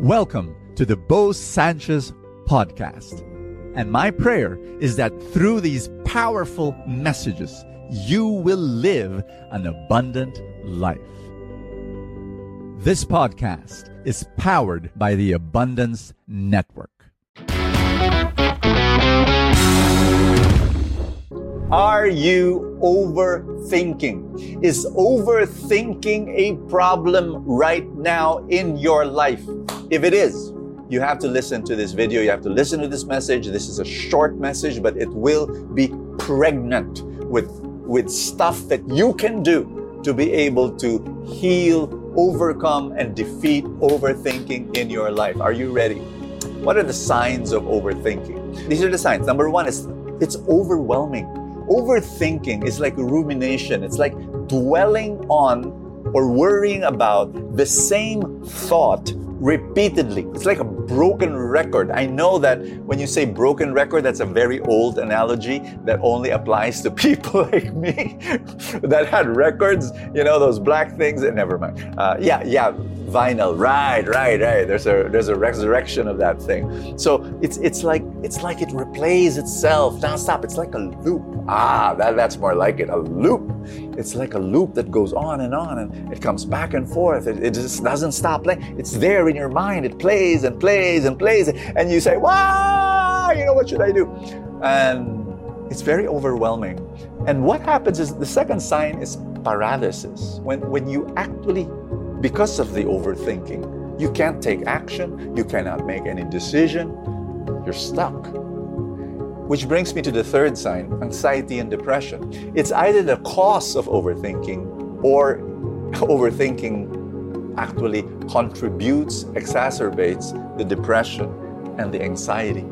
Welcome to the Bo Sanchez podcast. And my prayer is that through these powerful messages, you will live an abundant life. This podcast is powered by the Abundance Network. Are you overthinking? Is overthinking a problem right now in your life? If it is, you have to listen to this video. You have to listen to this message. This is a short message, but it will be pregnant with, with stuff that you can do to be able to heal, overcome, and defeat overthinking in your life. Are you ready? What are the signs of overthinking? These are the signs. Number one is it's overwhelming overthinking is like rumination. It's like dwelling on or worrying about the same thought repeatedly. It's like a broken record. I know that when you say broken record, that's a very old analogy that only applies to people like me that had records, you know, those black things. And Never mind. Uh, yeah, yeah, vinyl. Right, right, right. There's a there's a resurrection of that thing. So it's it's like it's like it replays itself nonstop. It's like a loop. Ah, that, that's more like it. A loop. It's like a loop that goes on and on and it comes back and forth. It, it just doesn't stop playing. It's there in your mind. It plays and plays and plays. And you say, wow, you know, what should I do? And it's very overwhelming. And what happens is the second sign is paralysis. When, when you actually, because of the overthinking, you can't take action, you cannot make any decision, you're stuck. Which brings me to the third sign anxiety and depression. It's either the cause of overthinking or overthinking actually contributes, exacerbates the depression and the anxiety.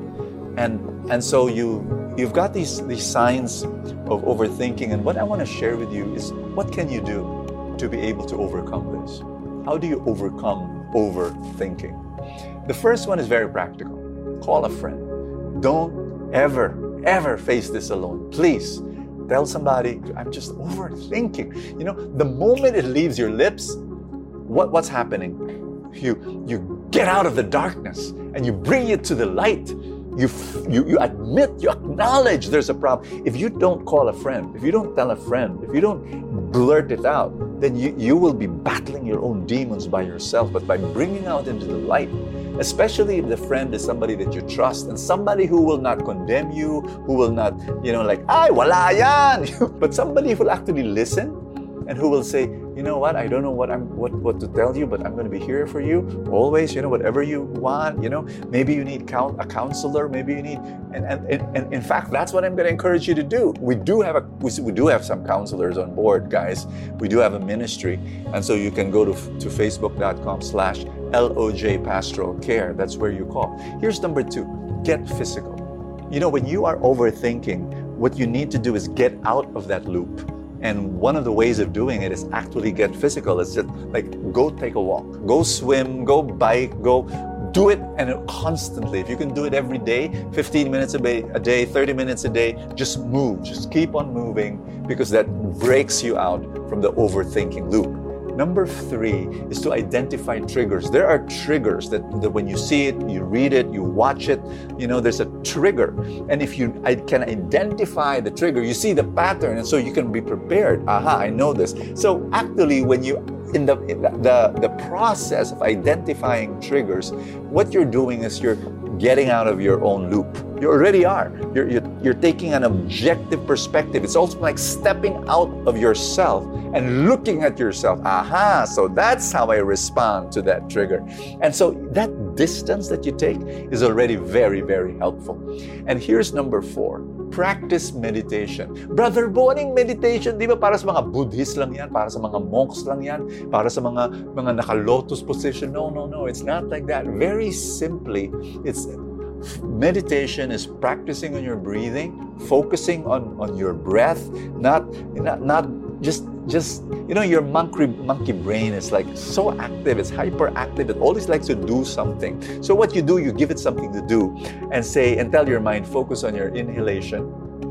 And, and so you, you've got these, these signs of overthinking. And what I want to share with you is what can you do to be able to overcome this? How do you overcome overthinking? The first one is very practical call a friend. Don't ever, ever face this alone. Please tell somebody, I'm just overthinking. You know, the moment it leaves your lips, what, what's happening? You, you get out of the darkness and you bring it to the light. You, you, you admit, you acknowledge there's a problem. If you don't call a friend, if you don't tell a friend, if you don't blurt it out, then you, you will be battling your own demons by yourself. But by bringing out into the light, especially if the friend is somebody that you trust and somebody who will not condemn you, who will not, you know, like, ay, wala yan, but somebody who will actually listen and who will say, you know what, I don't know what I'm what, what to tell you, but I'm going to be here for you always. You know, whatever you want. You know, maybe you need count a counselor. Maybe you need, and and, and, and in fact, that's what I'm going to encourage you to do. We do have a we, we do have some counselors on board, guys. We do have a ministry, and so you can go to to facebook.com/slash loj pastoral care. That's where you call. Here's number two: get physical. You know, when you are overthinking, what you need to do is get out of that loop and one of the ways of doing it is actually get physical. It's just like go take a walk, go swim, go bike, go do it and constantly. If you can do it every day, 15 minutes a day, a day, 30 minutes a day, just move. Just keep on moving because that breaks you out from the overthinking loop. Number three is to identify triggers. There are triggers that, that when you see it, you read it, you watch it, you know, there's a trigger. And if you I can identify the trigger, you see the pattern, and so you can be prepared. Aha, I know this. So actually, when you in the, in the, the, the process of identifying triggers, what you're doing is you're getting out of your own loop. You already are. You're, you're, you're, taking an objective perspective. It's also like stepping out of yourself and looking at yourself. Aha, so that's how I respond to that trigger. And so that distance that you take is already very, very helpful. And here's number four practice meditation. Brother Boning meditation, di ba para sa mga Buddhist lang yan, para sa mga monks lang yan, para sa mga mga naka-lotus position. No, no, no. It's not like that. Very simply, it's meditation is practicing on your breathing, focusing on, on your breath, not, not, not just just you know your monkey monkey brain is like so active it's hyperactive it always likes to do something so what you do you give it something to do and say and tell your mind focus on your inhalation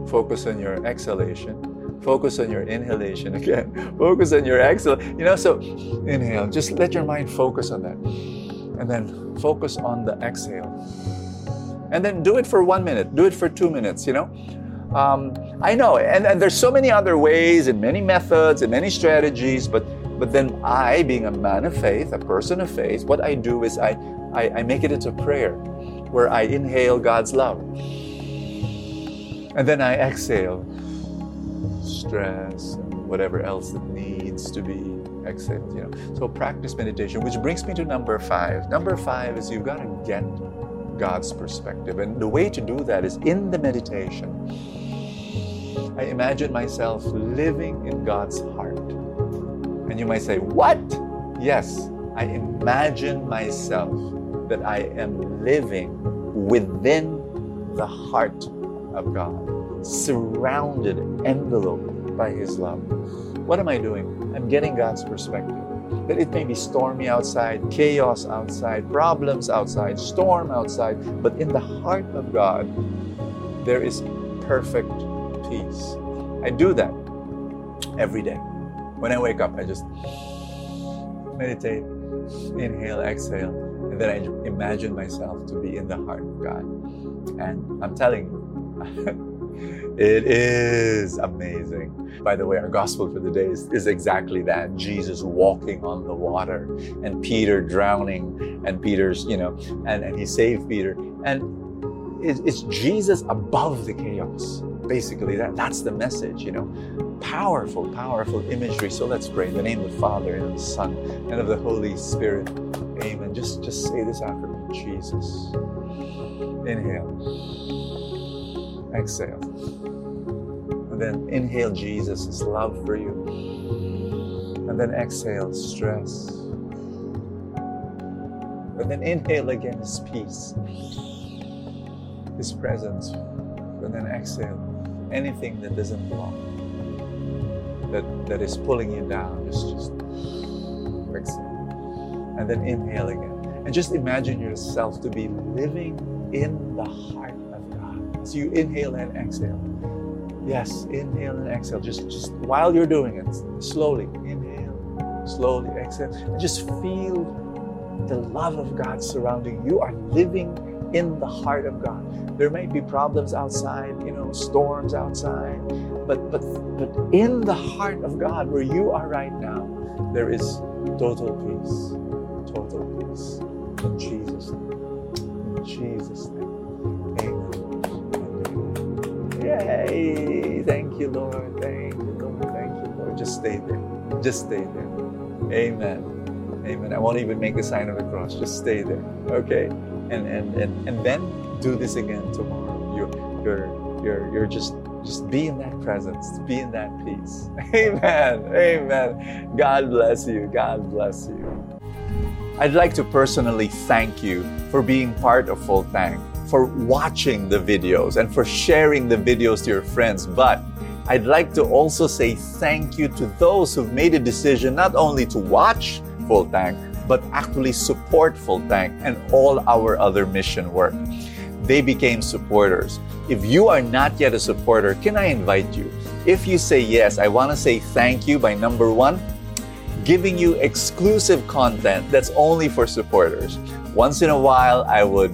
focus on your exhalation focus on your inhalation again focus on your exhale you know so inhale just let your mind focus on that And then focus on the exhale. And then do it for one minute, do it for two minutes, you know? Um, I know, and, and there's so many other ways and many methods and many strategies, but but then I, being a man of faith, a person of faith, what I do is I, I, I make it into prayer where I inhale God's love. And then I exhale stress and whatever else that needs to be exhaled. You know. So practice meditation, which brings me to number five. Number five is you've got to get God's perspective. And the way to do that is in the meditation. I imagine myself living in God's heart. And you might say, What? Yes, I imagine myself that I am living within the heart of God, surrounded, enveloped by His love. What am I doing? I'm getting God's perspective. That it may be stormy outside, chaos outside, problems outside, storm outside, but in the heart of God, there is perfect peace. I do that every day. When I wake up, I just meditate, inhale, exhale, and then I imagine myself to be in the heart of God. And I'm telling you, it is amazing. By the way, our gospel for the day is, is, exactly that. Jesus walking on the water and Peter drowning, and Peter's, you know, and, and he saved Peter. And it, it's Jesus above the chaos. Basically that that's the message you know. Powerful powerful imagery. So let's pray in the name of the father and of the son and of the holy spirit. Amen. Just just say this after me. Jesus. Inhale exhale and then inhale jesus' love for you and then exhale stress and then inhale again his peace his presence and then exhale anything that doesn't belong, that, that is pulling you down, just, just exhale. And then inhale again. And just imagine yourself to be living in the heart. So you inhale and exhale. Yes, inhale and exhale. Just, just while you're doing it, slowly inhale, slowly exhale. And just feel the love of God surrounding you. You are living in the heart of God. There may be problems outside, you know, storms outside, but but but in the heart of God, where you are right now, there is total peace. Total peace. In Jesus' name. In Jesus' name. Thank you, Lord. Thank you, Lord. Thank you, Lord. Just stay there. Just stay there. Amen. Amen. I won't even make the sign of the cross. Just stay there. Okay? And and and, and then do this again tomorrow. You're, you're, you're, you're just, just be in that presence, be in that peace. Amen. Amen. God bless you. God bless you. I'd like to personally thank you for being part of Full Tank, for watching the videos, and for sharing the videos to your friends. But I'd like to also say thank you to those who've made a decision not only to watch Full Tank, but actually support Full Tank and all our other mission work they became supporters. If you are not yet a supporter, can I invite you? If you say yes, I want to say thank you by number one, giving you exclusive content that's only for supporters. Once in a while, I would